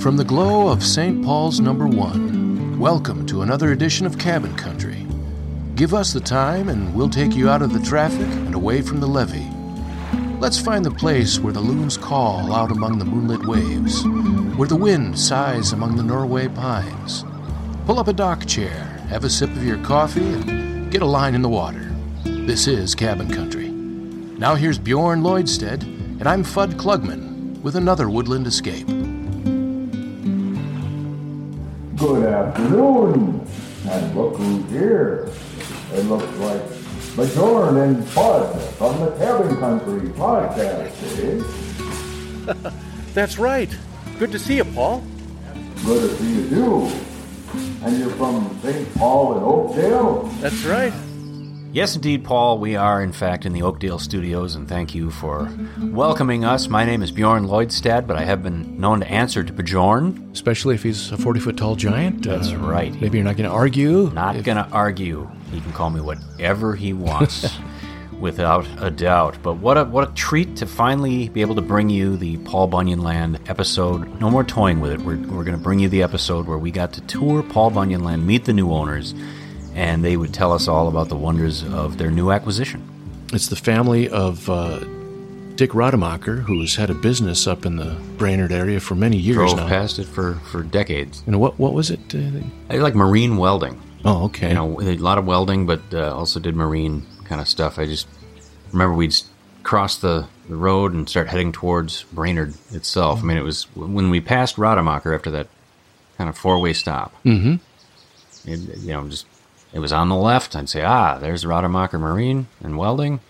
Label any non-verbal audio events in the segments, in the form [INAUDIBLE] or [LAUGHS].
From the glow of St. Paul's number one, welcome to another edition of Cabin Country. Give us the time and we'll take you out of the traffic and away from the levee. Let's find the place where the loons call out among the moonlit waves, where the wind sighs among the Norway pines. Pull up a dock chair, have a sip of your coffee, and get a line in the water. This is Cabin Country. Now here's Bjorn Lloydstead, and I'm Fudd Klugman with another woodland escape. Good afternoon, and look who's here. It looks like Bjorn and Bud from the Cabin Country podcast, eh? [LAUGHS] That's right. Good to see you, Paul. Good to see you too. And you're from St. Paul in Oakdale? That's right. Yes, indeed, Paul. We are, in fact, in the Oakdale studios, and thank you for welcoming us. My name is Bjorn Lloydstad, but I have been known to answer to Bjorn. Especially if he's a 40 foot tall giant. That's Uh, right. Maybe you're not going to argue. Not If- going to argue. He can call me whatever he wants, [LAUGHS] without a doubt. But what a what a treat to finally be able to bring you the Paul Bunyan Land episode. No more toying with it. We're we're going to bring you the episode where we got to tour Paul Bunyan Land, meet the new owners, and they would tell us all about the wonders of their new acquisition. It's the family of uh, Dick Rademacher, who's had a business up in the Brainerd area for many years Drove now. past it for for decades. Know, what, what was it? Uh, I like marine welding. oh, okay. You know, a lot of welding, but uh, also did marine kind of stuff. I just remember we'd cross the, the road and start heading towards Brainerd itself. I mean, it was when we passed Rademacher after that kind of four way stop. Mm-hmm. It, you know, just it was on the left. I'd say, ah, there's Rademacher Marine and welding,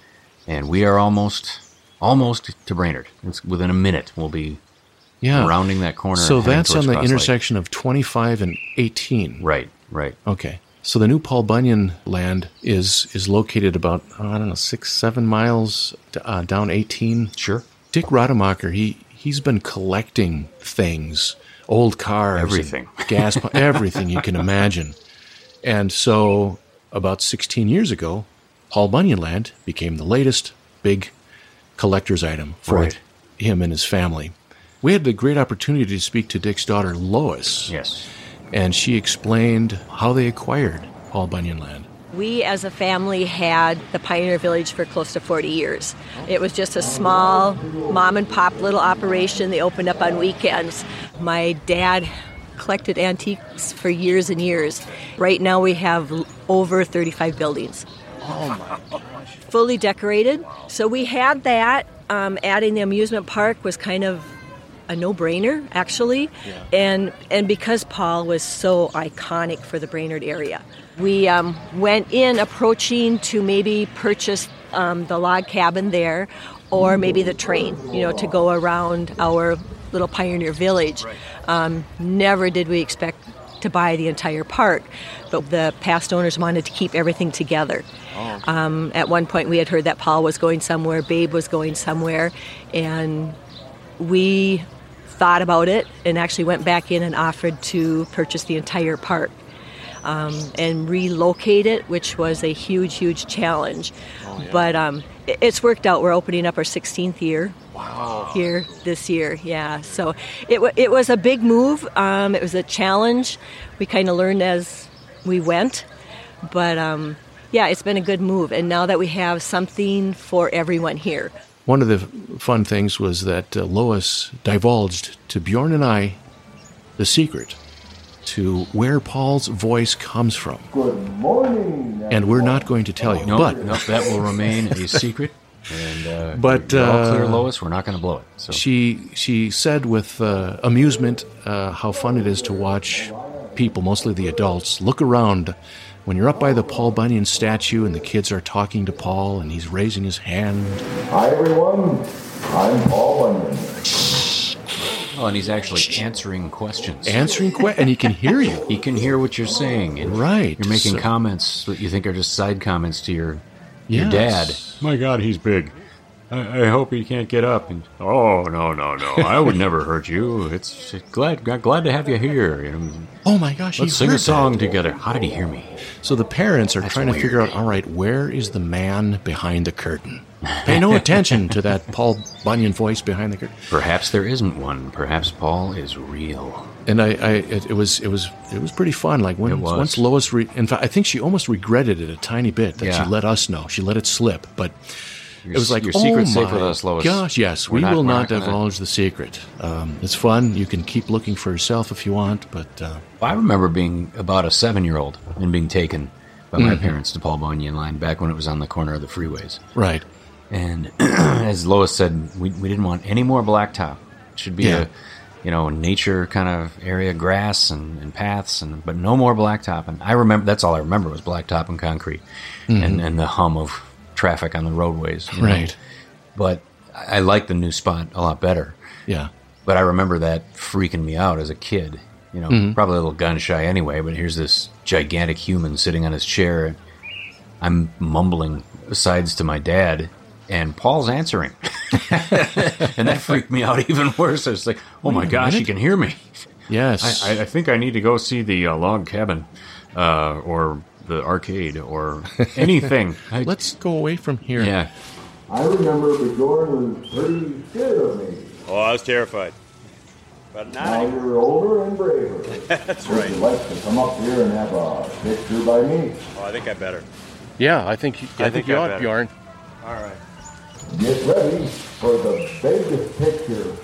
and we are almost almost to Brainerd. It's within a minute. We'll be yeah. rounding that corner. So that's on the Cross Lake. intersection of 25 and 18. Right, right. Okay. So the new Paul Bunyan land is is located about I don't know six seven miles uh, down 18. Sure. Dick Rademacher he he's been collecting things, old cars, Everything. gas, everything you can [LAUGHS] imagine. And so about 16 years ago, Paul Bunyan land became the latest big collector's item for Right. him and his family. We had the great opportunity to speak to Dick's daughter Lois Yes. and she explained how they acquired Paul Bunyan land. We as a family had the Pioneer Village for close to 40 years. It was just a small mom and pop little operation. They opened up on weekends. My dad collected antiques for years and years. Right now we have over 35 buildings. Fully decorated. So we had that. Um, adding the amusement park was kind of a no-brainer actually and and because paul was so iconic for the brainerd area we um, went in approaching to maybe purchase um, the log cabin there or maybe the train you know to go around our little pioneer village um, never did we expect to buy the entire park but the past owners wanted to keep everything together. Um, at one point we had heard that paul was going somewhere babe was going somewhere and we thought about it and actually went back in and offered to purchase the entire park um, and relocate it, which was a huge, huge challenge. But um, it's worked out. We're opening up our 16th year here this year. Yeah, so it, it was a big move. Um, it was a challenge. We kind of learned as we went, but um, yeah, it's been a good move. And now that we have something for everyone here. One of the fun things was that uh, Lois divulged to Bjorn and I the secret to where Paul's voice comes from. Good morning. And we're not going to tell you. No, but no, that will remain a secret. And uh, [LAUGHS] But, you're all clear, uh, Lois. We're not going to blow it. So she she said with uh, amusement uh, how fun it is to watch people, mostly the adults, look around when you're up by the Paul Bunyan statue and the kids are talking to Paul and he's raising his hand. Hi, everyone. I'm Paul Bunyan. Oh, and he's actually answering questions. Answering questions, and he can hear you. he can hear what you're saying. And Right, You're making so- comments that you think are just side comments to your your dad. My God, he's big. I, I hope he can't get up. And oh no, no, no! I would [LAUGHS] never hurt you. It's glad glad to have you here. You know, Oh my gosh, let's sing a song that. together. How did he hear me? So the parents are That's trying to figure out, all right, where is the man behind the curtain? Pay no attention to that Paul Bunyan voice behind the curtain. Perhaps there isn't one. Perhaps Paul is real. And I, I it, it was, it was, it was pretty fun. Like when It was. once Lois, re- in fact, I think she almost regretted it a tiny bit that Yeah. she let us know. She let it slip, but Your, it was like, your oh secret's safe my with us, Lois. gosh, yes, We're we not- will not, gonna- divulge the secret. Um, it's fun. You can keep looking for yourself if you want, but uh, I remember being about a seven-year-old and being taken by my Mm-hmm. parents to Paul Bunyan Line back when it was on the corner of the freeways. right, And [CLEARS THROAT] as Lois said, we, we didn't want any more blacktop. It should be Yeah. a you know nature kind of area, grass and, and paths, and but no more blacktop. And I remember that's all I remember was blacktop and concrete, and and the hum of traffic on the roadways. you know. Mm-hmm. right, But I I like the new spot a lot better. yeah, But I remember that freaking me out as a kid. You know, Mm-hmm. probably a little gun shy anyway. But here's this gigantic human sitting on his chair. I'm mumbling asides to my dad, and Paul's answering, [LAUGHS] and that freaked me out even worse. I was like, "Oh my Wait a gosh, he minute. can hear me!" yes. I, I think I need to go see the uh, log cabin, uh, or the arcade, or [LAUGHS] anything. I, Let's go away from here. yeah. I remember Bjorn was pretty scared of me. Oh, I was terrified. But not Now anymore. you're older and braver. [LAUGHS] That's Would right. you like to come up here and have a picture by me? Oh, I think I better. Yeah, I think I, I think, think you I ought, better. Bjorn. All right. Get ready for the biggest picture.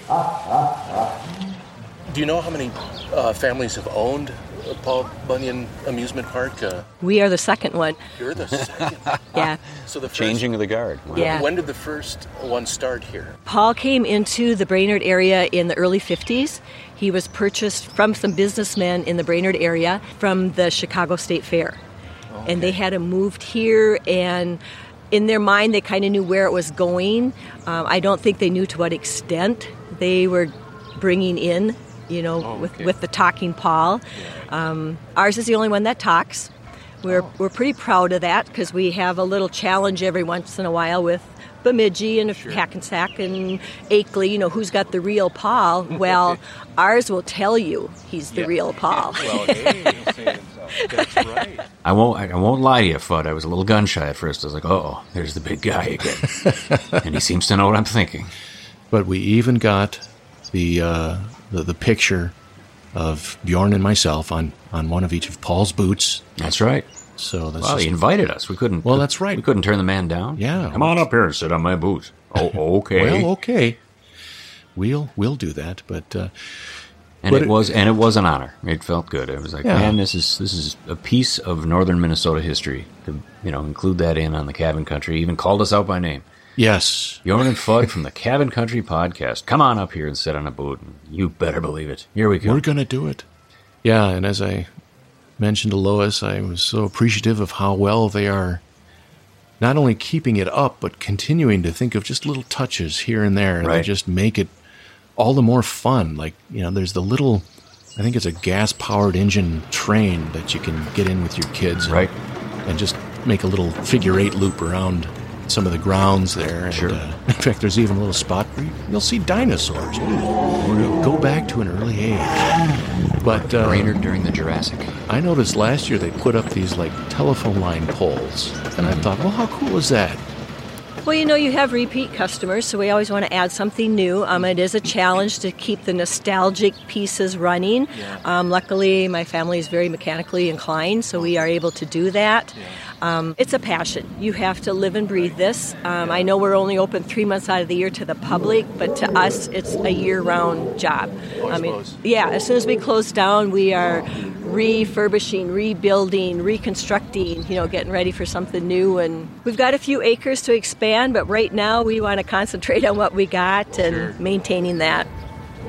Do you know how many uh, families have owned a Paul Bunyan amusement park? Uh, We are the second one. you're the second. [LAUGHS] Yeah. so the first, Changing of the guard. Wow. Yeah. When did the first one start here? Paul came into the Brainerd area in the early 50s. He was purchased from some businessmen in the Brainerd area from the Chicago State Fair. And they had him moved here, and in their mind, they kind of knew where it was going. Um, I don't think they knew to what extent they were bringing in, you know, with, with the talking Paul. Um, ours is the only one that talks. We're, we're pretty proud of that because we have a little challenge every once in a while with Bemidji and Hackensack and Akeley, you know, who's got the real Paul. [LAUGHS] Well, ours will tell you he's the real [LAUGHS] Paul. Well, [LAUGHS] [LAUGHS] that's right. I won't. I won't lie to you, Fudd. I was a little gun shy at first. I was like, "Oh, there's the big guy again," [LAUGHS] and he seems to know what I'm thinking. But we even got the, uh, the the picture of Bjorn and myself on, on one of each of Paul's boots. That's right. So that's Well, he invited us. We couldn't. Well, that's right. We couldn't turn the man down. Yeah. Come on up here and sit on my boots. Oh, [LAUGHS] okay. well, okay. We'll we'll do that, but uh, and it, it- was, and it was an honor. It felt good. It was like, Yeah. man, this is this is a piece of northern Minnesota history. To you know, include that in on the Cabin Country. Even called us out by name. yes, Bjorn and Fudd from the Cabin Country podcast. Come on up here and sit on a boot. And you better believe it. Here we go. we're gonna do it. Yeah, and as I mentioned to Lois, I was so appreciative of how well they are not only keeping it up, but continuing to think of just little touches here and there, and they just make it all the more fun. Like you know, there's the little, I think it's a gas-powered engine train that you can get in with your kids, Right. and just make a little figure eight loop around some of the grounds there. And, Sure. uh, [LAUGHS] in fact, there's even a little spot where you- you'll see dinosaurs. Go back to an early age. But uh, Brainerd during the Jurassic. I noticed last year they put up these like telephone line poles, and I thought, well, how cool is that? Well, you know, you have repeat customers, so we always want to add something new. Um, it is a challenge to keep the nostalgic pieces running. Um, luckily, my family is very mechanically inclined, so we are able to do that. Um, it's a passion. You have to live and breathe this. Um, I know we're only open three months out of the year to the public, but to us, it's a year-round job. I mean, yeah. As soon as we close down, we are refurbishing, rebuilding, reconstructing. You know, getting ready for something new. And we've got a few acres to expand, but right now we want to concentrate on what we got and maintaining that.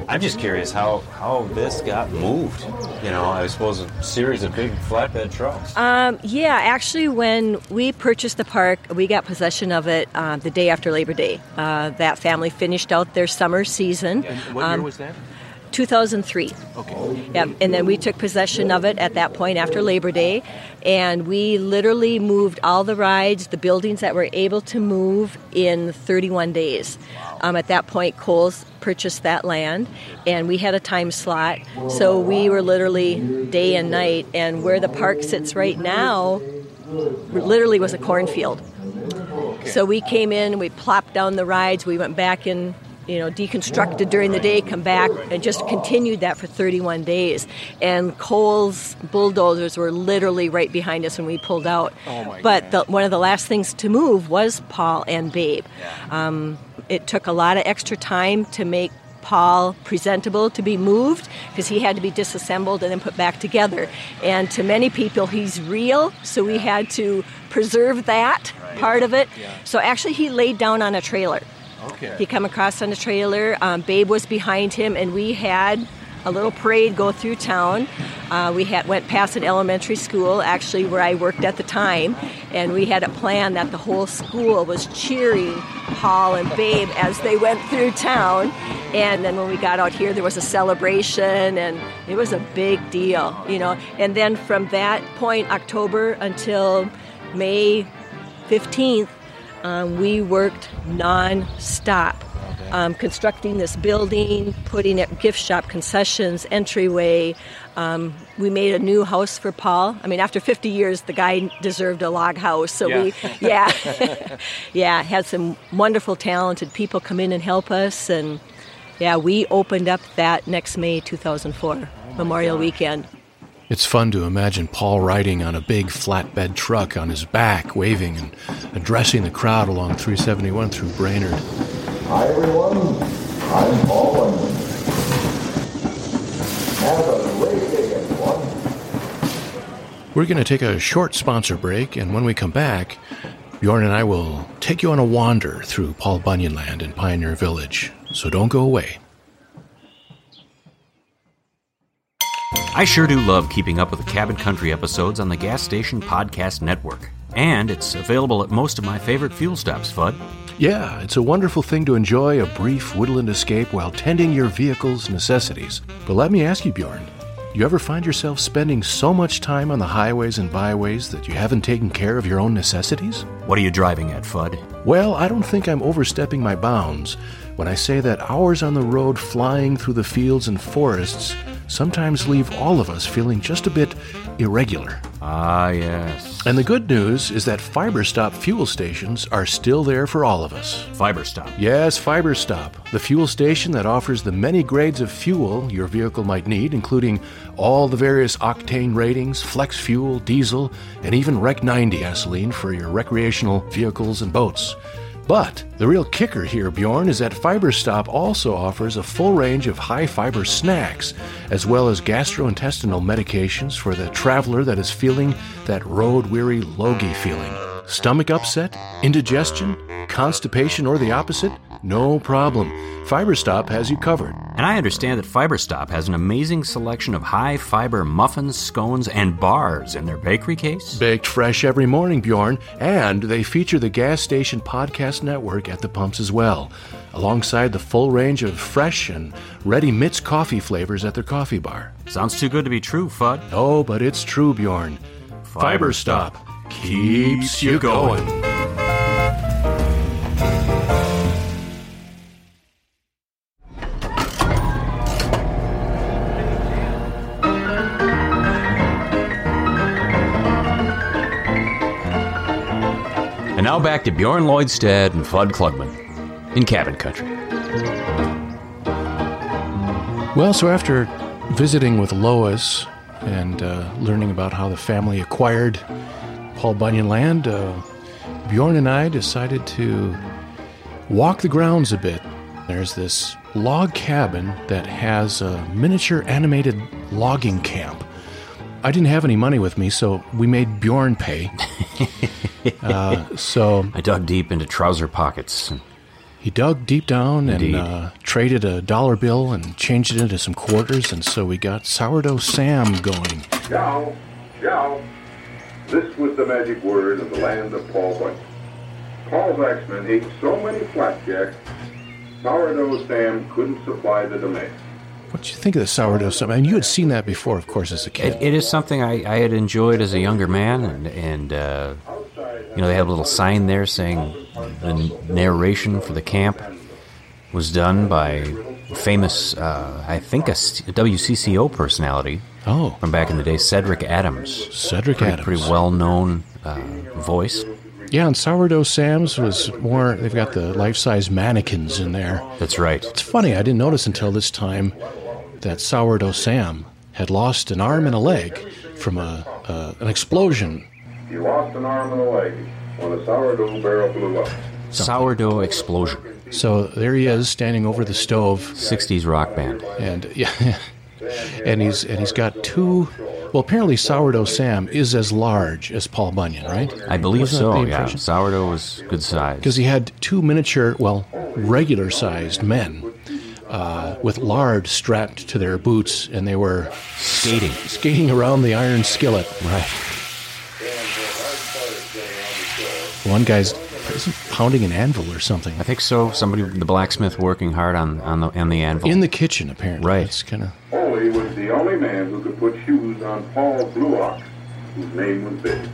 I'm just curious how, how this got moved. You know, I suppose a series of big flatbed trucks. Um, yeah, actually, when we purchased the park, we got possession of it uh, the day after Labor Day. Uh, that family finished out their summer season. And what year Um, was that? 2003. Okay. Yep. And then we took possession of it at that point after Labor Day, and we literally moved all the rides, the buildings that were able to move in 31 days. Um, at that point, Coles purchased that land, and we had a time slot, so we were literally day and night. And where the park sits right now, literally was a cornfield. So we came in, we plopped down the rides, we went back in, you know, deconstructed during the day, come back, and just continued that for 31 days. And Cole's bulldozers were literally right behind us when we pulled out. but the, one of the last things to move was Paul and Babe. Um, it took a lot of extra time to make Paul presentable to be moved because he had to be disassembled and then put back together. And to many people, he's real, so we had to preserve that part of it. So actually, he laid down on a trailer. Okay. He come across on a trailer. Um, Babe was behind him, and we had a little parade go through town. Uh, we had went past an elementary school, actually where I worked at the time, and we had a plan that the whole school was cheering Paul and Babe as they went through town. And then when we got out here, there was a celebration, and it was a big deal, you know. And then from that point, October until May 15th, um, we worked non-stop um, constructing this building putting it gift shop concessions entryway. Um, we made a new house for paul. I mean after 50 years the guy deserved a log house. So we yeah. [LAUGHS] [LAUGHS] yeah. Had some wonderful talented people come in and help us. And yeah we opened up that next may 2004 memorial weekend It's fun to imagine Paul riding on a big flatbed truck on his back, waving and addressing the crowd along 371 through Brainerd. Hi everyone, I'm Paul Bunyan. Have a great day, everyone. We're going to take a short sponsor break, and when we come back, Bjorn and I will take you on a wander through Paul Bunyan Land in Pioneer Village. So don't go away. I sure do love keeping up with the Cabin Country episodes on the Gas Station Podcast Network. And it's available at most of my favorite fuel stops, Fudd. Yeah, it's a wonderful thing to enjoy a brief woodland escape while tending your vehicle's necessities. But let me ask you, Bjorn, you ever find yourself spending so much time on the highways and byways that you haven't taken care of your own necessities? What are you driving at, Fudd? Well, I don't think I'm overstepping my bounds when I say that hours on the road flying through the fields and forests sometimes leave all of us feeling just a bit irregular. Ah, yes. And the good news is that FiberStop fuel stations are still there for all of us. Fiber stop. Yes, FiberStop, the fuel station that offers the many grades of fuel your vehicle might need, including all the various octane ratings, flex fuel, diesel, and even Rec 90 gasoline for your recreational vehicles and boats. But the real kicker here, Bjorn, is that FiberStop also offers a full range of high fiber snacks, as well as gastrointestinal medications for the traveler that is feeling that road weary logy feeling. Stomach upset, indigestion, constipation, or the opposite? No problem. FiberStop has you covered. And I understand that FiberStop has an amazing selection of high fiber muffins, scones, and bars in their bakery case. Baked fresh every morning, Bjorn, and they feature the Gas Station Podcast Network at the pumps as well, alongside the full range of fresh and ready mixed coffee flavors at their coffee bar. Sounds too good to be true, Fudd. Oh, but it's true, Bjorn. FiberStop keeps you going. Back to Bjorn Lloydstead and Fudd Klugman in Cabin Country. Well, so after visiting with Lois and uh, learning about how the family acquired Paul Bunyan land, uh, Bjorn and I decided to walk the grounds a bit. There's this log cabin that has a miniature animated logging camp. I didn't have any money with me, so we made Bjorn pay. [LAUGHS] uh, so I dug deep into trouser pockets. he dug deep down Indeed. and uh, traded a dollar bill and changed it into some quarters, and so we got Sourdough Sam going. Ciao, ciao. This was the magic word of the land of Paul Bunyan. Paul's axemen ate so many flapjacks, sourdough Sam couldn't supply the demand. What do you think of the sourdough Sam? And you had seen that before, of course, as a kid. It, it is something I, I had enjoyed as a younger man, and, and uh, you know they had a little sign there saying the narration for the camp was done by famous, uh, I think, a WCCO personality Oh, from back in the day, Cedric Adams. Cedric Pretty, Adams. pretty well-known uh, voice. Yeah, and Sourdough Sam's was more, they've got the life size mannequins in there. That's right. It's funny, I didn't notice until this time that Sourdough Sam had lost an arm and a leg from a, uh, an explosion. He lost an arm and a leg when a sourdough barrel blew up. Sourdough Explosion, So there he is, standing over the stove, 60s rock band. and [LAUGHS] yeah, and he's and he's got two. Well, apparently Sourdough Sam is as large as Paul Bunyan, right? I believe Wasn't so. Yeah, sourdough was good size. because he had two miniature, well, regular-sized men uh, with lard strapped to their boots, and they were Skating. skating around the iron skillet. Right. One guy's isn't pounding an anvil or something I think so. Somebody, the blacksmith, working hard on on the on the anvil. in the kitchen. Apparently, Right. It's kind of Foley was the only man who could put shoes on Paul Blue Ox, whose name was Big.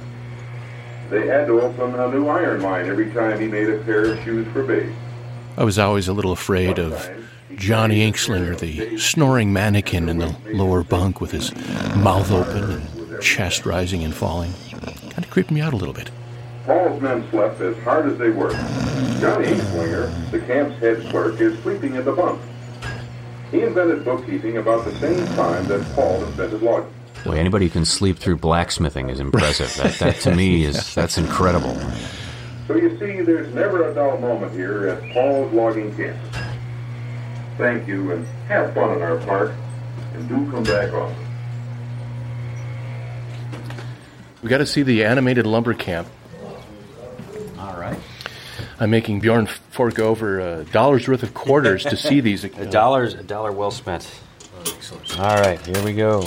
They had to open a new iron mine every time he made a pair of shoes for Big. I was always a little afraid of Johnny Inkslinger, the snoring mannequin in the lower bunk with his mouth open and chest rising and falling. Kind of creeped me out a little bit. Paul's men slept as hard as they worked. Johnny Inkslinger, the camp's head clerk, is sleeping in the bunk. He invented bookkeeping about the same time that Paul invented logging. Boy, anybody who can sleep through blacksmithing is impressive. [LAUGHS] That, that to me is that's incredible. So you see, there's never a dull moment here at Paul's logging camp. Thank you, and have fun in our park, and do come back often. We got to see the animated lumber camp. All right. I'm making Bjorn fork over a dollar's worth of quarters to see these. [LAUGHS] A dollar's a dollar well spent. All right, here we go.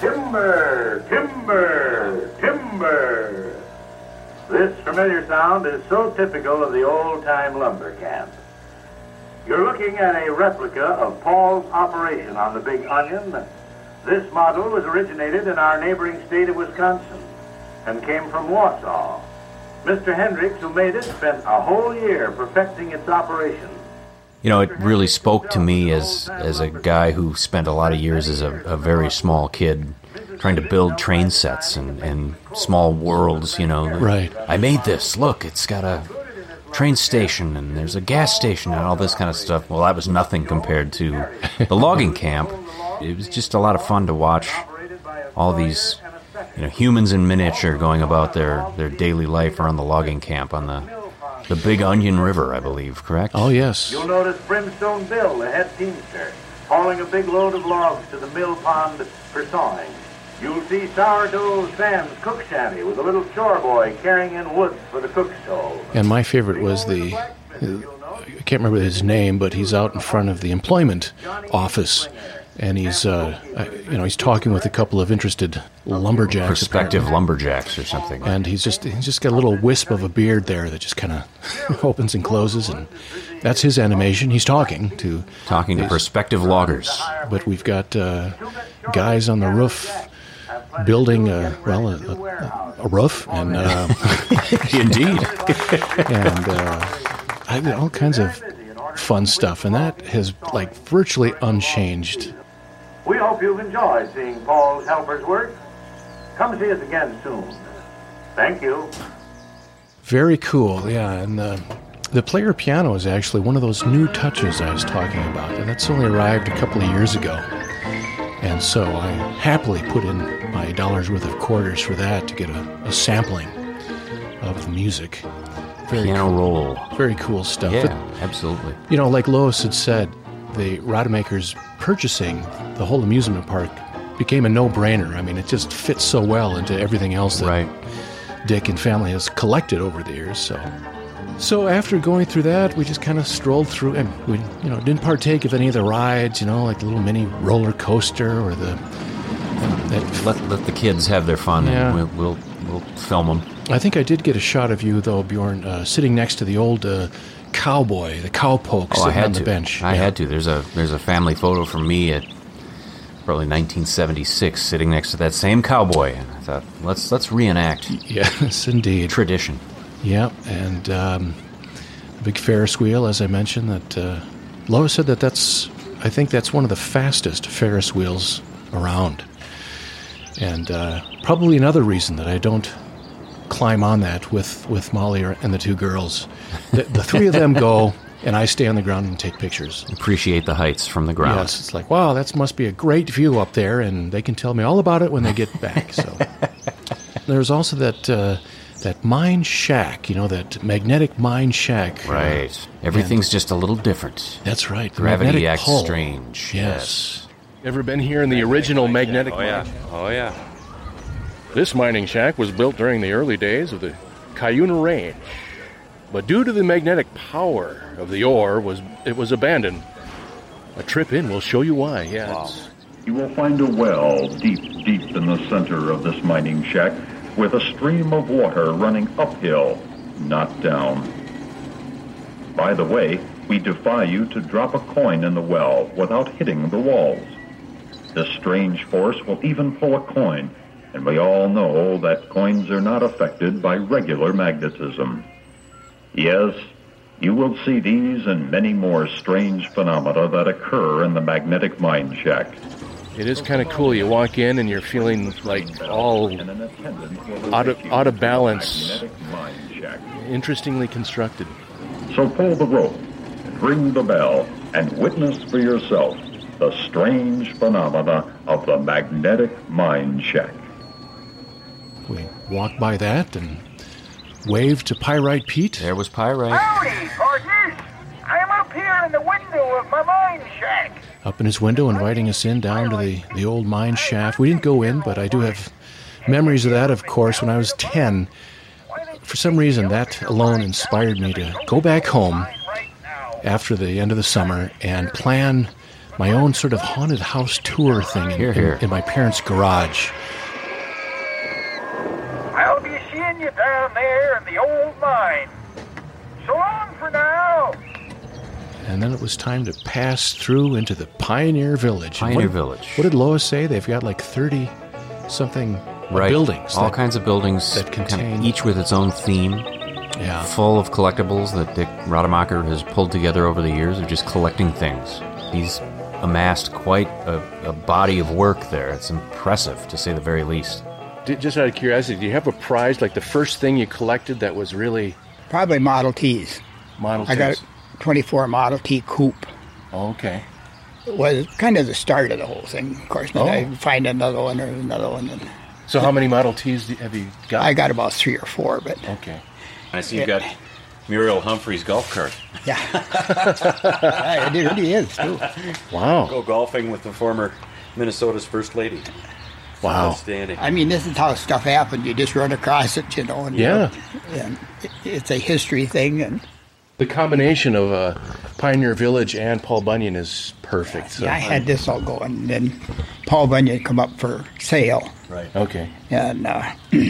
Timber, timber, timber. This familiar sound is so typical of the old-time lumber camp. You're looking at a replica of Paul's operation on the Big Onion. This model was originated in our neighboring state of Wisconsin and came from Wausau. Mr. Hendricks, who made it, spent a whole year perfecting its operation. You know, it really spoke to me as as a guy who spent a lot of years as a, a very small kid trying to build train sets and, and small worlds, you know. Right. I made this. Look, it's got a train station and there's a gas station and all this kind of stuff. Well, that was nothing compared to the logging [LAUGHS] camp. It was just a lot of fun to watch all these you know humans in miniature going about their, their daily life around the logging camp on the the Big Onion River, I believe, correct? Oh, yes. You'll notice Brimstone Bill, the head teamster, hauling a big load of logs to the mill pond for sawing. You'll see Sourdough Sam's cook shanty with a little chore boy carrying in wood for the cook stove. And my favorite was the, I can't remember his name, but he's out in front of the employment office, and he's, uh, you know, he's talking with a couple of interested lumberjacks. Prospective apparently. lumberjacks or something. And he's just he's just got a little wisp of a beard there that just kind of [LAUGHS] opens and closes, and that's his animation. He's talking to Talking to prospective loggers. but we've got uh, guys on the roof building a well a, a, a roof and uh, [LAUGHS] Indeed. [LAUGHS] and uh, I all kinds of fun stuff, and that has like virtually unchanged. We hope you've enjoyed seeing Paul's helpers work. Come see us again soon. Thank you. Very cool, yeah. And the the player piano is actually one of those new touches I was talking about, and that's only arrived a couple of years ago. And so I happily put in my dollar's worth of quarters for that to get a, a sampling of the music. Piano cool, roll. Very cool stuff. Yeah, But, absolutely. you know, like Lois had said, the Rademachers purchasing the whole amusement park became a no-brainer. I mean, it just fits so well into everything else that Right. Dick and family has collected over the years. So, so after going through that, we just kind of strolled through, and we, you know, didn't partake of any of the rides. You know, like the little mini roller coaster or the. That, Let, let the kids have their fun, Yeah. and we'll, we'll we'll film them. I think I did get a shot of you though, Bjorn, uh, sitting next to the old uh, cowboy, the cowpoke, Oh, I sitting had on to. the bench. I Yeah. had to. There's a there's a family photo from me at probably 1976, sitting next to that same cowboy, and I thought, let's let's reenact [LAUGHS] Yes, indeed. tradition. Yeah, and um, the big Ferris wheel, as I mentioned, that uh, Lois said that that's, I think that's one of the fastest Ferris wheels around. And uh, probably another reason that I don't climb on that with, with Molly or, and the two girls. The, the three of them go, [LAUGHS] and I stay on the ground and take pictures. Appreciate the heights from the ground. Yes, it's like, wow, that must be a great view up there, and they can tell me all about it when they get back. So [LAUGHS] there's also that uh, that mine shack, you know, that magnetic mine shack. Right. Everything's just a little different. That's right. the Gravity acts hull. strange. Yes. Ever been here in the original magnetic Oh yeah. Oh yeah. This mining shack was built during the early days of the Cuyuna Range. But due to the magnetic power of the ore, was it was abandoned. A trip in will show you why. Yeah. it's- You will find a well deep, deep in the center of this mining shack with a stream of water running uphill, not down. By the way, we defy you to drop a coin in the well without hitting the walls. This strange force will even pull a coin, and we all know that coins are not affected by regular magnetism. Yes, you will see these and many more strange phenomena that occur in the magnetic mind shack. It is kind of cool. You walk in and you're feeling like all out of out of balance. Interestingly constructed. So pull the rope, ring the bell, and witness for yourself the strange phenomena of the magnetic mind shack. We walked by that and waved to Pyrite Pete. There was Pyrite. Howdy, partners! I'm up here in the window of my mine shack. Up in his window, inviting us in down to the, the old mine shaft. We didn't go in, but I do have memories of that, of course, when I was 10. For some reason, that alone inspired me to go back home after the end of the summer and plan my own sort of haunted house tour thing in, Here, in- here. in my parents' garage. I'll seeing you down there in the old mine. So long for now. And then it was time to pass through into the Pioneer Village. Pioneer what, Village. What did Lois say? They've got like 30 something Right. buildings. All that- kinds of buildings that kind of contain- each with its own theme. Yeah. Full of collectibles that Dick Rademacher has pulled together over the years of just collecting things. He's amassed quite a, a body of work there. It's impressive, to say the very least. D- Just out of curiosity, do you have a prize like the first thing you collected that was really Probably Model Ts. Model Ts. I got a 24 Model T Coupe. Oh, okay. It was kind of the start of the whole thing. Of course, then Oh. I find another one or another one. And So how many Model Ts do- have you got? I got about three or four, but Okay. I see you've got Muriel Humphrey's golf cart. [LAUGHS] yeah, it really is too. Wow. Go golfing with the former Minnesota's first lady. Wow. Outstanding. I mean, this is how stuff happened. You just run across it, you know. And, Yeah. and it, it's a history thing, and The combination of uh, Pioneer Village and Paul Bunyan is perfect. So. yeah, I had this all going. And then Paul Bunyan come up for sale, Right. Okay. and uh, [CLEARS THROAT]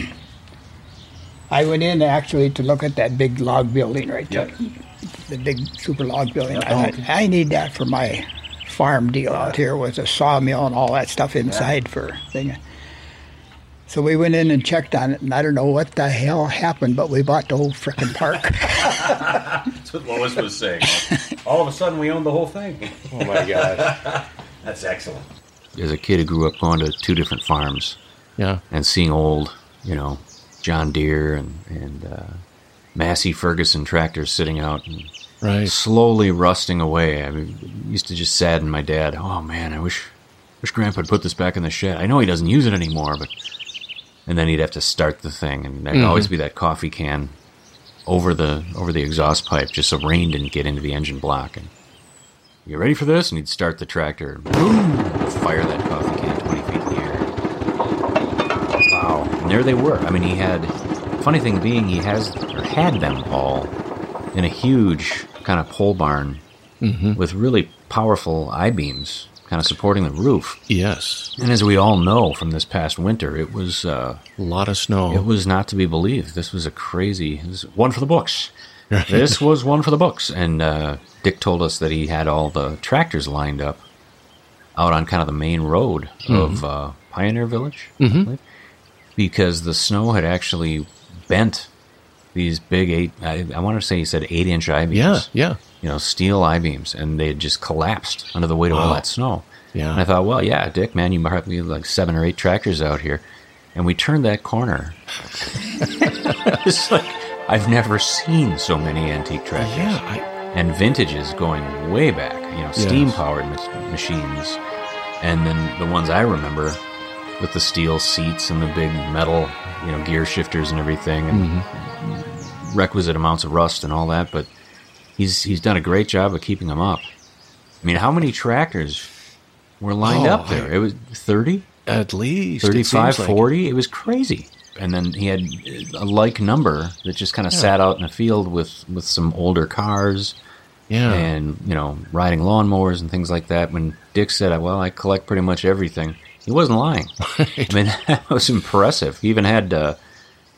I went in actually to look at that big log building right there, the big super log building. I, Oh, okay. I need that for my farm deal out here with a sawmill and all that stuff inside for thing. So we went in and checked on it, and I don't know what the hell happened, but we bought the whole frickin' park. That's what Lois was saying. [LAUGHS] All of a sudden, we owned the whole thing. Oh my God. [LAUGHS] That's excellent. As a kid who grew up going to two different farms Yeah. and seeing old, you know, John Deere and, and uh, Massey Ferguson tractors sitting out and Right. slowly rusting away. I mean, it used to just sadden my dad. Oh man, I wish, wish Grandpa would put this back in the shed. I know he doesn't use it anymore, but and then he'd have to start the thing, and there'd Mhm. always be that coffee can over the over the exhaust pipe, just so rain didn't get into the engine block. And you ready for this? And he'd start the tractor, boom, fire that coffee can twenty feet in the air. Wow! And there they were. I mean, he had. Funny thing being, he has or had them all in a huge kind of pole barn Mhm. with really powerful I beams, kind of supporting the roof. Yes. And as we all know from this past winter, it was uh, a lot of snow. It was not to be believed. This was a crazy this, one for the books. this was [LAUGHS] one for the books. And uh, Dick told us that he had all the tractors lined up out on kind of the main road of Mhm. uh, Pioneer Village, I Mhm. because the snow had actually bent these big eight. I, I want to say he said eight inch I beams. Yeah, yeah. You know, steel I beams, and they had just collapsed under the weight of all that snow. Yeah. And I thought, well, yeah, Dick, man, you might have like seven or eight tractors out here. And we turned that corner. [LAUGHS] it's like I've never seen so many antique oh, tractors. Yeah, and vintages going way back, you know, steam powered machines. And then the ones I remember with the steel seats and the big metal, you know, gear shifters and everything, and Mm-hmm. requisite amounts of rust and all that. But he's he's done a great job of keeping them up. I mean, how many tractors were lined Oh, up there? It was 30? At least. it 35, seems like. 40? It was crazy. And then he had a like number that just kind of Yeah. sat out in the field with, with some older cars. Yeah. And, you know, riding lawnmowers and things like that. When Dick said, well, I collect pretty much everything, he wasn't lying. [LAUGHS] I mean, [LAUGHS] that was impressive. He even had, uh,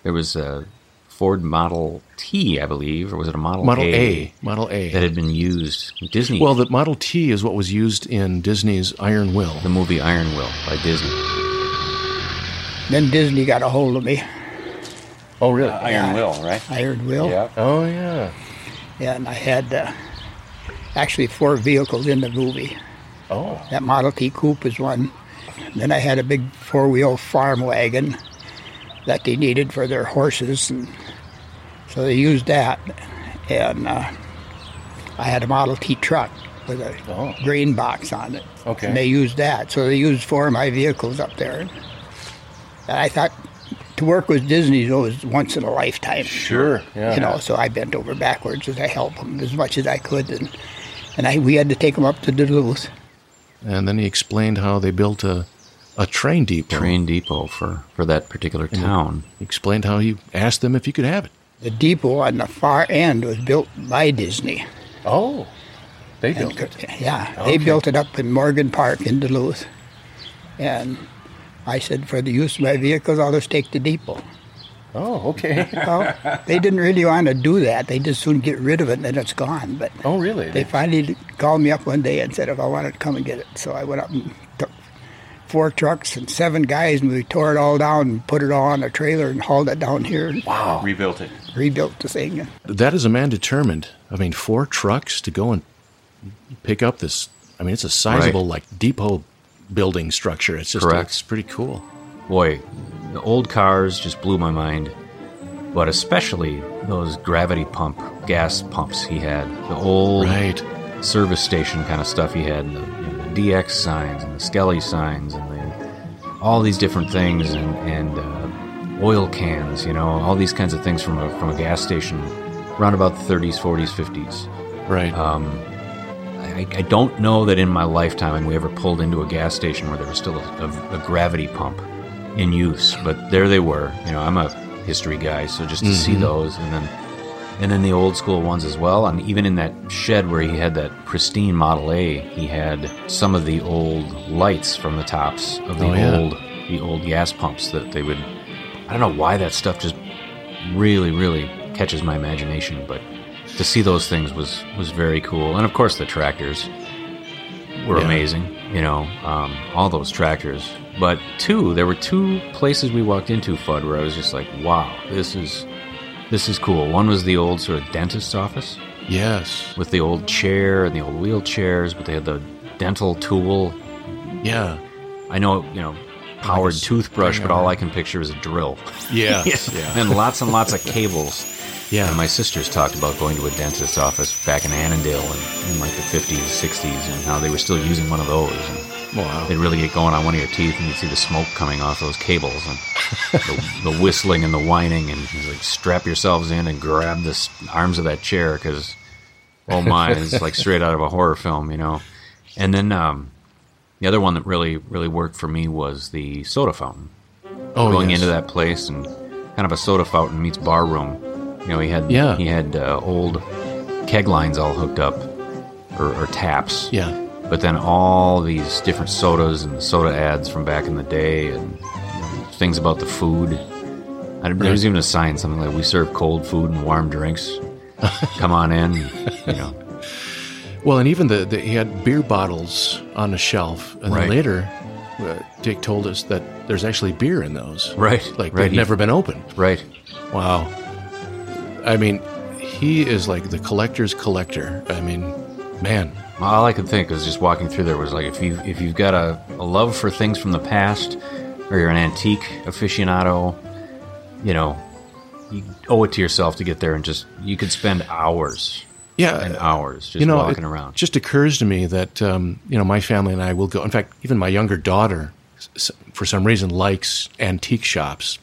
there was a Ford Model T, I believe, or was it a Model, Model A? A. Model A. That had been used. Disney. Well, the Model T is what was used in Disney's Iron Will. The movie Iron Will by Disney. Then Disney got a hold of me. Oh, really? Iron Will, right? Iron Will. Yeah. Oh, yeah. Yeah, and I had uh, actually four vehicles in the movie. Oh. That Model T Coupe was one. Then I had a big four-wheel farm wagon that they needed for their horses, and so they used that. And uh, I had a Model T truck with a Oh. green box on it. Okay. And they used that, so they used four of my vehicles up there. And I thought to work with Disney was once in a lifetime. Sure, yeah. You know, so I bent over backwards as I helped them as much as I could, and and I we had to take them up to Duluth. And then he explained how they built a, a train depot. Train depot for, for that particular And town. He explained how he asked them if he could have it. The depot on the far end was built by Disney. Oh, they And built c- it. Yeah, Okay. they built it up in Morgan Park in Duluth. And I said, for the use of my vehicles, I'll just take the depot. Oh, okay. [LAUGHS] well, they didn't really want to do that. They just soon get rid of it and then it's gone. But oh, really? They finally called me up one day and said if I wanted to come and get it. So I went up and took four trucks and seven guys and we tore it all down and put it all on a trailer and hauled it down here Wow. Rebuilt it. rebuilt the thing. That is a man determined. I mean, four trucks to go and pick up this. I mean, it's a sizable, Right. like, depot building structure. It's just Correct. it's pretty cool. Boy, the old cars just blew my mind. But especially those gravity pump gas pumps he had. The old Right. service station kind of stuff he had. The, you know, the DX signs and the Skelly signs and the, all these different things and, and uh, oil cans, you know, all these kinds of things from a, from a gas station around about the 30s, 40s, 50s. Right. Um, I, I don't know that in my lifetime we ever pulled into a gas station where there was still a, a, a gravity pump in use, but there they were. You know, I'm a history guy, so just to see Mhm. those, and then and then the old school ones as well. And even in that shed where he had that pristine Model A, he had some of the old lights from the tops of the Oh, yeah. old the old gas pumps that they would. I don't know why that stuff just really, really catches my imagination, but to see those things was was very cool. And of course, the tractors were Yeah. amazing. You know, um, all those tractors. But two, there were two places we walked into, Fudd, where I was just like, "Wow, this is this is cool." One was the old sort of dentist's office Yes. with the old chair and the old wheelchairs, but they had the dental tool. Yeah. I know, you know, powered s- toothbrush, but all I can picture is a drill. Yes, [LAUGHS] yeah. and lots and lots of cables. Yeah. And my sisters talked about going to a dentist's office back in Annandale in, in like the 50s, 60s, and how they were still using one of those. And Wow. They'd really get going on one of your teeth, and you'd see the smoke coming off those cables, and the, the whistling and the whining, and like strap yourselves in and grab the arms of that chair because, oh my, it's [LAUGHS] like straight out of a horror film, you know. And then um, the other one that really really worked for me was the soda fountain. Oh, going yes. into that place and kind of a soda fountain meets bar room. You know, he had Yeah. he had uh, old keg lines all hooked up, or, or taps. Yeah. But then all these different sodas and soda ads from back in the day, and things about the food. I, there was even a sign something like "We serve cold food and warm drinks. [LAUGHS] Come on in." You know, Well, and even the, the he had beer bottles on the shelf, and Right. then later, uh, Dick told us that there's actually beer in those. Right, like right, they've he- never been opened. right? Wow. I mean, he is like the collector's collector. I mean, man. All I could think was just walking through there was like if you if you've got a, a love for things from the past, or you're an antique aficionado, you know, you owe it to yourself to get there and just you could spend hours, Yeah, and hours just you know, walking it around. Just occurs to me that um, you know my family and I will go. In fact, even my younger daughter, for some reason, likes antique shops,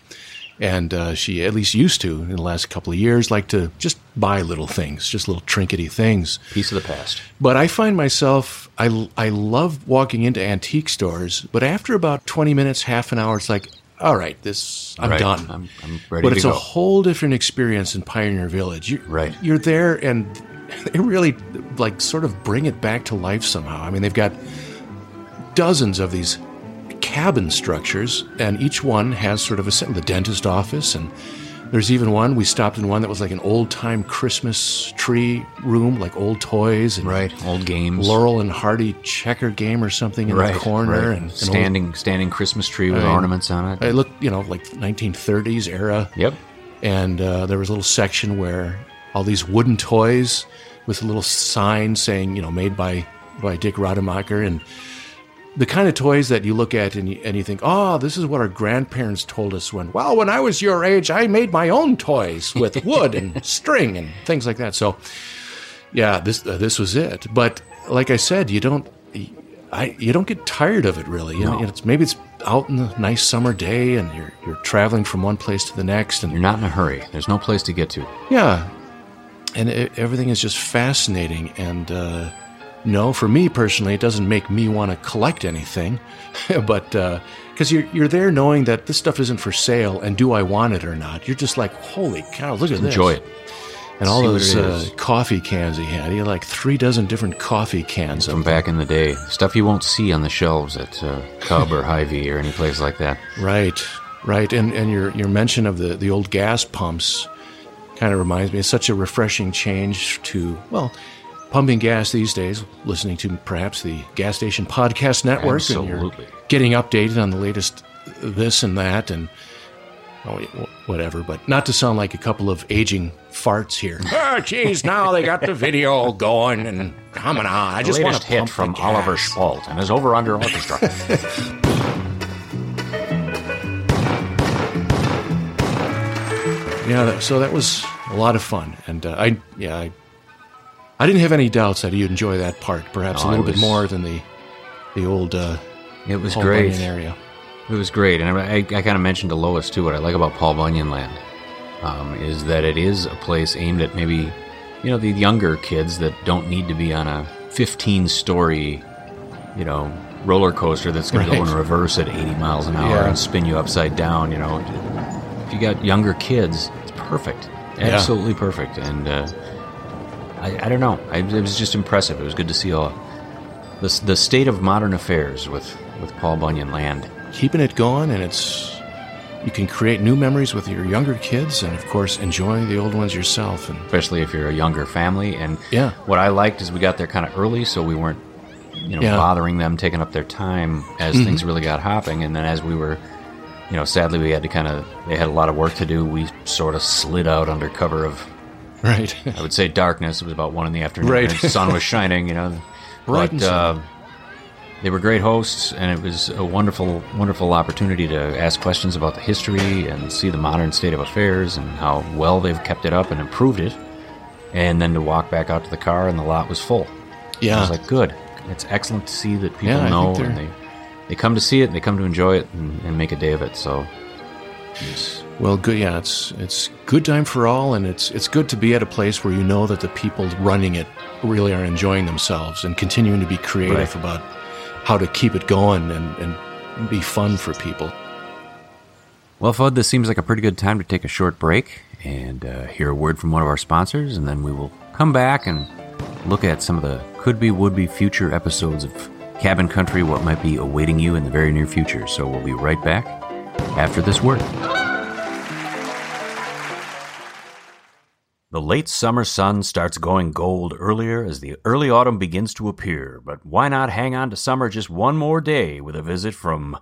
and uh, she at least used to in the last couple of years like to just buy little things, just little trinkety things. Piece of the past. But I find myself I I love walking into antique stores, but after about twenty minutes, half an hour, it's like. All right, this I'm Right, done. I'm- I'm ready but it's go. a whole different experience in Pioneer Village. You, Right. You're there, and [LAUGHS] they really like sort of bring it back to life somehow. I mean, they've got dozens of these cabin structures, and each one has sort of a the dentist office, and there's even one we stopped in one that was like an old time Christmas tree room, like old toys and right, old games, Laurel and Hardy checker game or something in right, the corner, right. and an old- standing standing Christmas tree with I mean, ornaments on it. It looked, you know, like 1930s era. Yep. And uh, there was a little section where all these wooden toys with a little sign saying, you know, made by by Dick Rademacher, and the kind of toys that you look at and you, and you think, oh, this is what our grandparents told us when, well, when I was your age, I made my own toys with [LAUGHS] wood and string and things like that. So, yeah, this uh, this was it. But like I said, you don't. I, you don't get tired of it really. You know, it's maybe it's out in the nice summer day and you're you're traveling from one place to the next and You're not in a hurry. There's no place to get to. yeah, and it, everything is just fascinating. And uh, no, for me personally, it doesn't make me want to collect anything, [LAUGHS] but because you're you're there knowing that this stuff isn't for sale, and do I want it or not? You're just like, holy cow, look at this! Enjoy it. And all those uh, coffee cans he had, he had like three dozen different coffee cans From back in the day, stuff you won't see on the shelves at uh, Cub or Hy-Vee or any place like that. Right, right, and and your your mention of the the old gas pumps kind of reminds me. It's such a refreshing change to well, pumping gas these days. Listening to perhaps the gas station podcast network, and Absolutely. you're getting updated on the latest this and that, and oh, whatever. But not to sound like a couple of aging farts here. [LAUGHS] oh, geez, now they got the video going and coming on. I The just want to hit pump from the Oliver gas. Spalt and his Over Under Orchestra. [LAUGHS] Yeah, that, so that was a lot of fun, and uh, I yeah I, I didn't have any doubts that you'd enjoy that part, perhaps Oh, a little it bit more than the the old. Uh, It was Paul great. Bunyan area. It was great, and I, I, I kind of mentioned to Lois too. What I like about Paul Bunyan Land um, is that it is a place aimed at maybe, you know, the younger kids that don't need to be on a 15-story, you know, roller coaster that's going to go in reverse at 80 miles an hour Yeah. and spin you upside down. You know, if you got younger kids, it's perfect, Yeah. absolutely perfect. And uh, I, I don't know, I, it was just impressive. It was good to see all the the state of modern affairs with with Paul Bunyan Land. keeping it going, and it's you can create new memories with your younger kids, and of course enjoy the old ones yourself. And especially if you're a younger family. And Yeah. what I liked is we got there kind of early, so we weren't, you know, Yeah. bothering them, taking up their time as Mhm. things really got hopping. And then as we were, you know, sadly we had to kind of, they had a lot of work to do. We sort of slid out under cover of, right, I would say darkness. It was about one in the afternoon. Right. the sun was shining, you know. [LAUGHS] Bright but uh, they were great hosts, and it was a wonderful, wonderful opportunity to ask questions about the history and see the modern state of affairs and how well they've kept it up and improved it. And then to walk back out to the car, and the lot was full. Yeah. I was like, good. It's excellent to see that people Yeah, know and they they come to see it, and they come to enjoy it, and, and make a day of it. So, Well, good. Yeah, it's it's good time for all, and it's it's good to be at a place where you know that the people running it really are enjoying themselves and continuing to be creative Right. about how to keep it going and, and be fun for people. well, Fudd, this seems like a pretty good time to take a short break and uh, hear a word from one of our sponsors, and then we will come back and look at some of the could be, would be future episodes of Cabin Country, what might be awaiting you in the very near future. So we'll be right back after this word. The late summer sun starts going gold earlier as the early autumn begins to appear, but why not hang on to summer just one more day with a visit from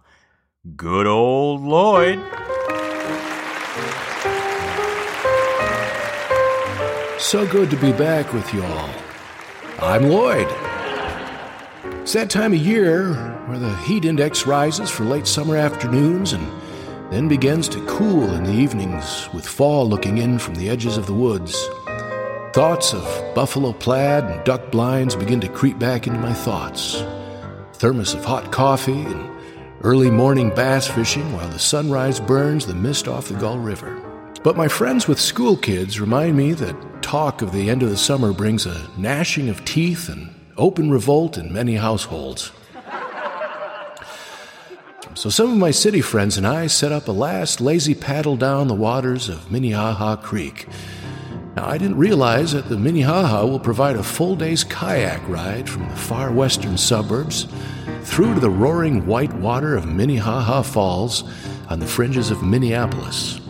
good old Lloyd? So good to be back with you all. I'm Lloyd. It's that time of year where the heat index rises for late summer afternoons and then begins to cool in the evenings with fall looking in from the edges of the woods. Thoughts of buffalo plaid and duck blinds begin to creep back into my thoughts. Thermos of hot coffee and early morning bass fishing while the sunrise burns the mist off the Gull River. But my friends with school kids remind me that talk of the end of the summer brings a gnashing of teeth and open revolt in many households. So some of my city friends and I set up a last lazy paddle down the waters of Minnehaha Creek. Now, I didn't realize that the Minnehaha will provide a full day's kayak ride from the far western suburbs through to the roaring white water of Minnehaha Falls on the fringes of Minneapolis.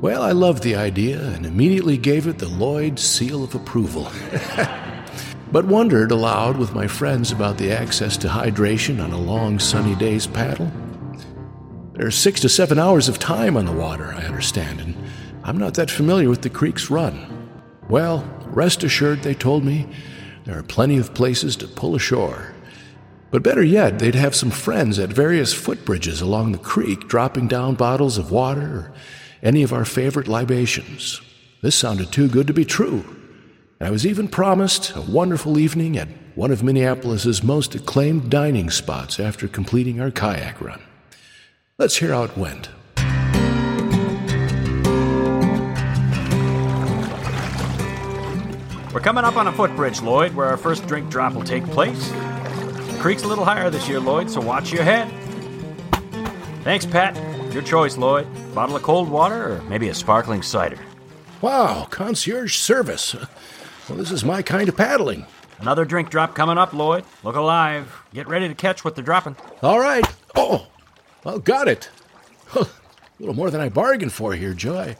Well, I loved the idea and immediately gave it the Lloyd seal of approval. [LAUGHS] but wondered aloud with my friends about the access to hydration on a long sunny day's paddle. There's six to seven hours of time on the water, I understand, and I'm not that familiar with the creek's run. Well, rest assured, they told me, there are plenty of places to pull ashore. But better yet, they'd have some friends at various footbridges along the creek dropping down bottles of water or any of our favorite libations. This sounded too good to be true. And I was even promised a wonderful evening at one of Minneapolis's most acclaimed dining spots after completing our kayak run. Let's hear how it went. We're coming up on a footbridge, Lloyd, where our first drink drop will take place. The creek's a little higher this year, Lloyd, so watch your head. Thanks, Pat. Your choice, Lloyd. Bottle of cold water or maybe a sparkling cider? Wow, concierge service. Well, this is my kind of paddling. Another drink drop coming up, Lloyd. Look alive. Get ready to catch what they're dropping. All right. Oh, well, got it. [LAUGHS] a little more than I bargained for here, Joe. I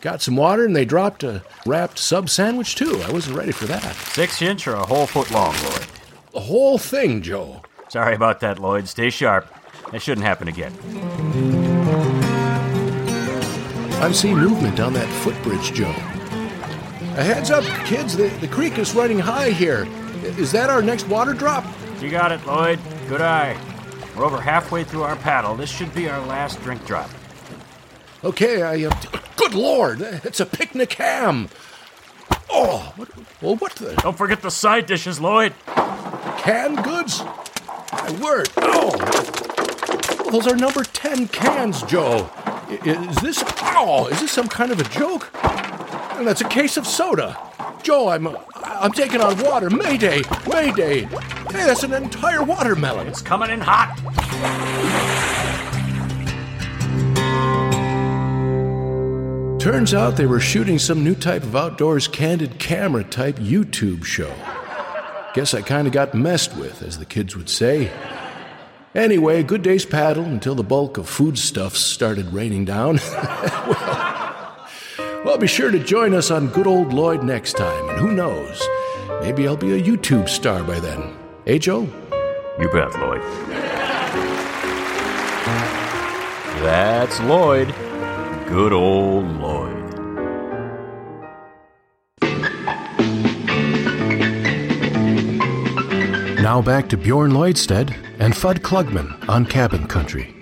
got some water and they dropped a wrapped sub sandwich, too. I wasn't ready for that. Six inch or a whole foot long, Lloyd? The whole thing, Joe. Sorry about that, Lloyd. Stay sharp. That shouldn't happen again. I'm seeing movement on that footbridge, Joe. A heads up, kids, the, the creek is running high here. Is that our next water drop? You got it, Lloyd. Good eye. We're over halfway through our paddle. This should be our last drink drop. Okay, I. Uh, good lord, it's a picnic ham. Oh, what, well, what the? Don't forget the side dishes, Lloyd. Canned goods? My word. Oh, those are number 10 cans, Joe. Is this. Oh, is this some kind of a joke? And that's a case of soda. Joe, I'm. I'm taking on water. Mayday! Mayday! Hey, that's an entire watermelon. It's coming in hot. Turns out they were shooting some new type of outdoors candid camera type YouTube show. Guess I kind of got messed with, as the kids would say. Anyway, good day's paddle until the bulk of foodstuffs started raining down. [LAUGHS] well, well, be sure to join us on good old Lloyd next time, and who knows, maybe I'll be a YouTube star by then. Hey, Joe? You bet, Lloyd. That's Lloyd. Good old Lloyd. Now back to Bjorn Lloydstead and Fudd Klugman on Cabin Country.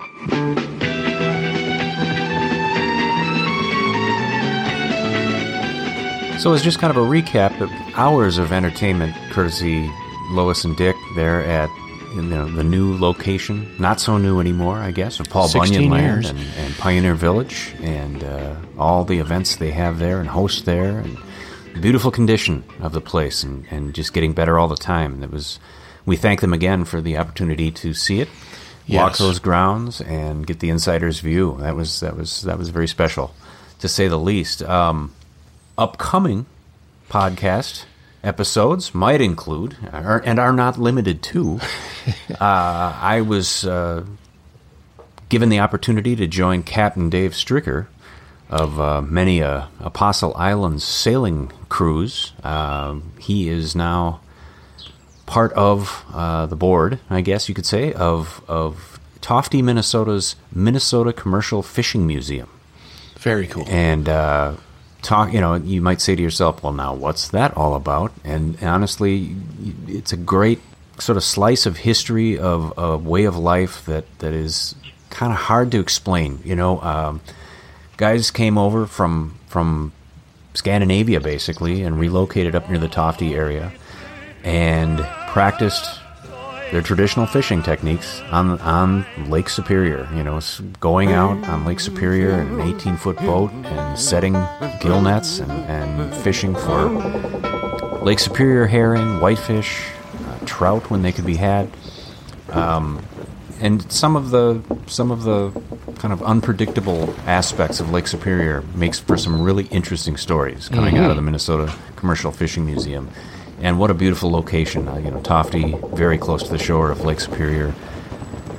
So it's just kind of a recap of hours of entertainment, courtesy Lois and Dick there at you know the new location, not so new anymore, I guess, of Paul Bunyan Land and, and Pioneer Village, and uh, all the events they have there and host there, and the beautiful condition of the place, and, and just getting better all the time. It was. We thank them again for the opportunity to see it, walk those grounds, and get the insider's view. That was that was that was very special, to say the least. Um, upcoming podcast episodes might include are, and are not limited to. [LAUGHS] uh, I was uh, given the opportunity to join Captain Dave Stricker of uh, many a Apostle Islands sailing cruise. Uh, he is now part of uh, the board, I guess you could say, of of Tofte, Minnesota's Minnesota Commercial Fishing Museum. Very cool. And uh, talk, you know, you might say to yourself, "Well, now what's that all about?" And honestly, it's a great sort of slice of history of a way of life that that is kind of hard to explain. You know, um, guys came over from from Scandinavia basically and relocated up near the Tofte area and practiced their traditional fishing techniques on on Lake Superior. You know, going out on Lake Superior in an 18 foot boat and setting gill nets and, and fishing for Lake Superior herring, whitefish, uh, trout when they could be had. Um, and some of the some of the kind of unpredictable aspects of Lake Superior makes for some really interesting stories coming out of the Minnesota Commercial Fishing Museum. And what a beautiful location! Uh, you know, Tofte, very close to the shore of Lake Superior,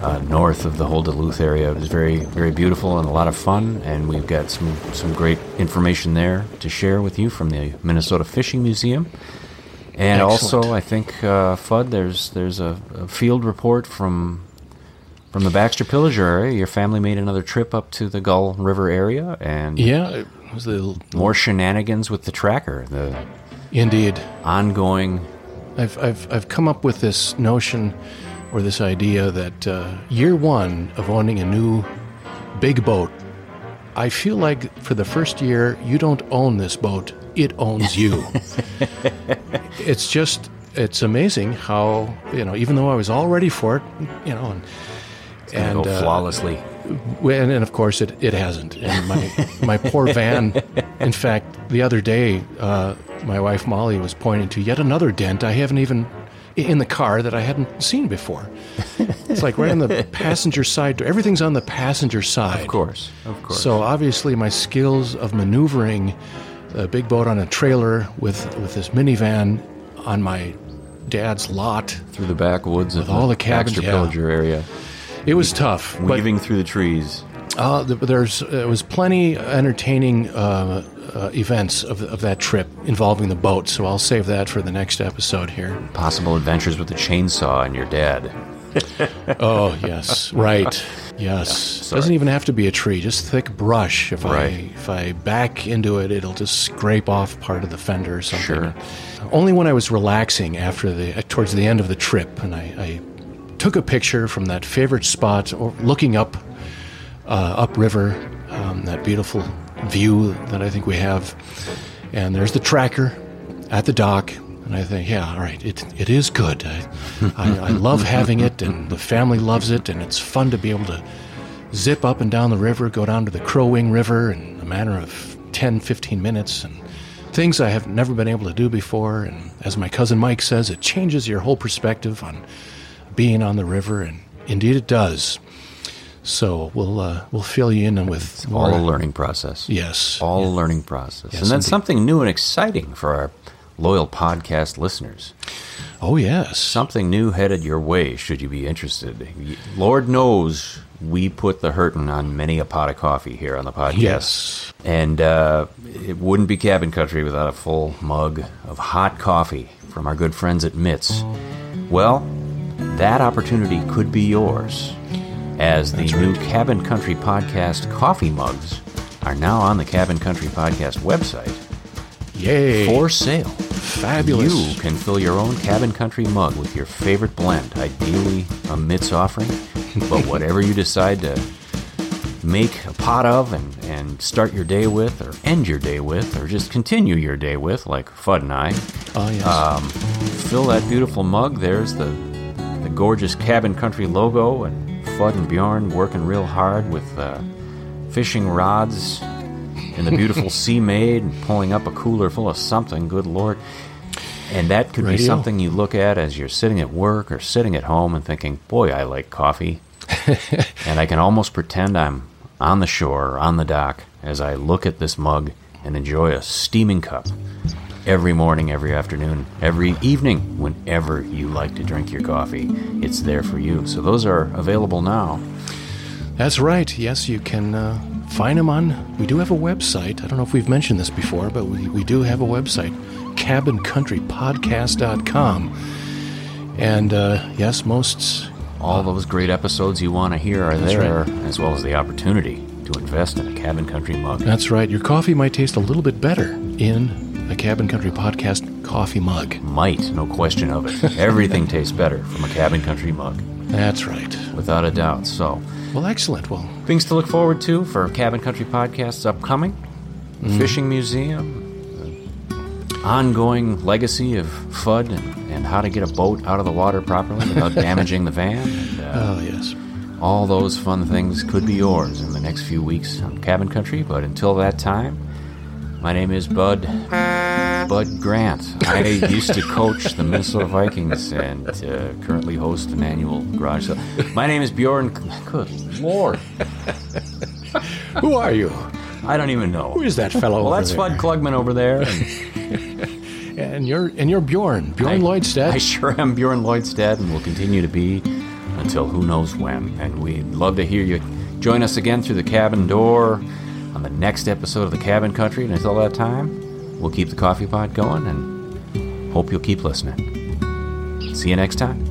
uh, north of the whole Duluth area. It was very very beautiful and a lot of fun. And we've got some some great information there to share with you from the Minnesota Fishing Museum. And Excellent. also, I think uh, Fudd, there's there's a, a field report from from the Baxter Pillager area. Your family made another trip up to the Gull River area, and Yeah, it was the more shenanigans with the tracker. The Indeed. ongoing. I've, I've, I've come up with this notion or this idea that uh, year one of owning a new big boat, I feel like for the first year, you don't own this boat, it owns you. [LAUGHS] it's just, it's amazing how, you know, even though I was all ready for it, you know, and, gonna go flawlessly. and, and of course, it, it hasn't. And my, my poor van, [LAUGHS] in fact, the other day, uh, my wife Molly was pointing to yet another dent I haven't even in the car that I hadn't seen before. It's like right on the [LAUGHS] passenger side. door. Everything's on the passenger side. Of course, of course. So obviously, my skills of maneuvering a big boat on a trailer with with this minivan on my dad's lot through the backwoods of all the cabins, yeah. Pillager area, It was tough. weaving through the trees. Uh, there's it was plenty entertaining uh, uh, events of, of that trip involving the boat, so I'll save that for the next episode here. Possible adventures with the chainsaw and your dad. [LAUGHS] oh yes, right, yes. Doesn't even have to be a tree, just thick brush. If Right. I if I back into it, it'll just scrape off part of the fender or something. Sure. Only when I was relaxing after the uh, towards the end of the trip, and I, I took a picture from that favorite spot, or looking up uh, upriver, um, that beautiful view that I think we have. And there's the tracker at the dock. And I think, yeah, all right, it, it is good. I, I, I [LAUGHS] love having it, and the family loves it, and it's fun to be able to zip up and down the river, go down to the Crow Wing River in a matter of 10, 15 minutes, and things I have never been able to do before. And as my cousin Mike says, it changes your whole perspective on being on the river, and indeed it does. So we'll uh, we'll fill you in with All more- a learning process. Yes. All a learning process. Yes, and then indeed. something new and exciting for our loyal podcast listeners. Oh, yes. Something new headed your way, should you be interested. Lord knows we put the hurtin' on many a pot of coffee here on the podcast. Yes. And uh, it wouldn't be cabin country without a full mug of hot coffee from our good friends at Mitts. Well, that opportunity could be yours, as the new Cabin Country Podcast coffee mugs are now on the Cabin Country Podcast website Yay. for sale. Fabulous. You can fill your own Cabin Country mug with your favorite blend, ideally a Mitts offering, but [LAUGHS] whatever you decide to make a pot of and, and start your day with, or end your day with, or just continue your day with, like Fudd and I. Oh, yes. Um, fill that beautiful mug. There's the the gorgeous Cabin Country logo, and Fudd and Bjorn working real hard with uh, fishing rods in the beautiful [LAUGHS] sea maid and pulling up a cooler full of something, good lord. And that could be something you look at as you're sitting at work or sitting at home and thinking, boy, I like coffee. [LAUGHS] and I can almost pretend I'm on the shore or on the dock as I look at this mug and enjoy a steaming cup every morning, every afternoon, every evening, whenever you like to drink your coffee. It's there for you. So those are available now. That's right. Yes, you can uh, find them on. We do have a website. I don't know if we've mentioned this before, but we, we do have a website, cabincountrypodcast.com. And uh, yes, most. All those great episodes you want to hear are there, right. as well as the opportunity to invest in a Cabin Country mug. That's right. Your coffee might taste a little bit better in a Cabin Country Podcast coffee mug. Might, no question of it. [LAUGHS] Everything tastes better from a Cabin Country mug. That's right. Without a doubt. So, Well, excellent. Well, things to look forward to for Cabin Country Podcasts upcoming. Mhm. Fishing Museum, ongoing legacy of Fudd and, and how to get a boat out of the water properly without [LAUGHS] damaging the van. And, uh, oh, yes. All those fun things could be yours in the next few weeks on Cabin Country, but until that time, my name is Bud Bud Grant. I used to coach the Minnesota Vikings and uh, currently host an annual garage sale. My name is Bjorn. Good lord, who are you? I don't even know. Who is that fellow Well, that's there? Bud Klugman over there. And [LAUGHS] And you're and you're Bjorn. Bjorn I- Lloydstead. I sure am Bjorn Lloydstead and will continue to be until who knows when. And we'd love to hear you join us again through the cabin door on the next episode of the Cabin Country. And until that time, we'll keep the coffee pot going and hope you'll keep listening. See you next time.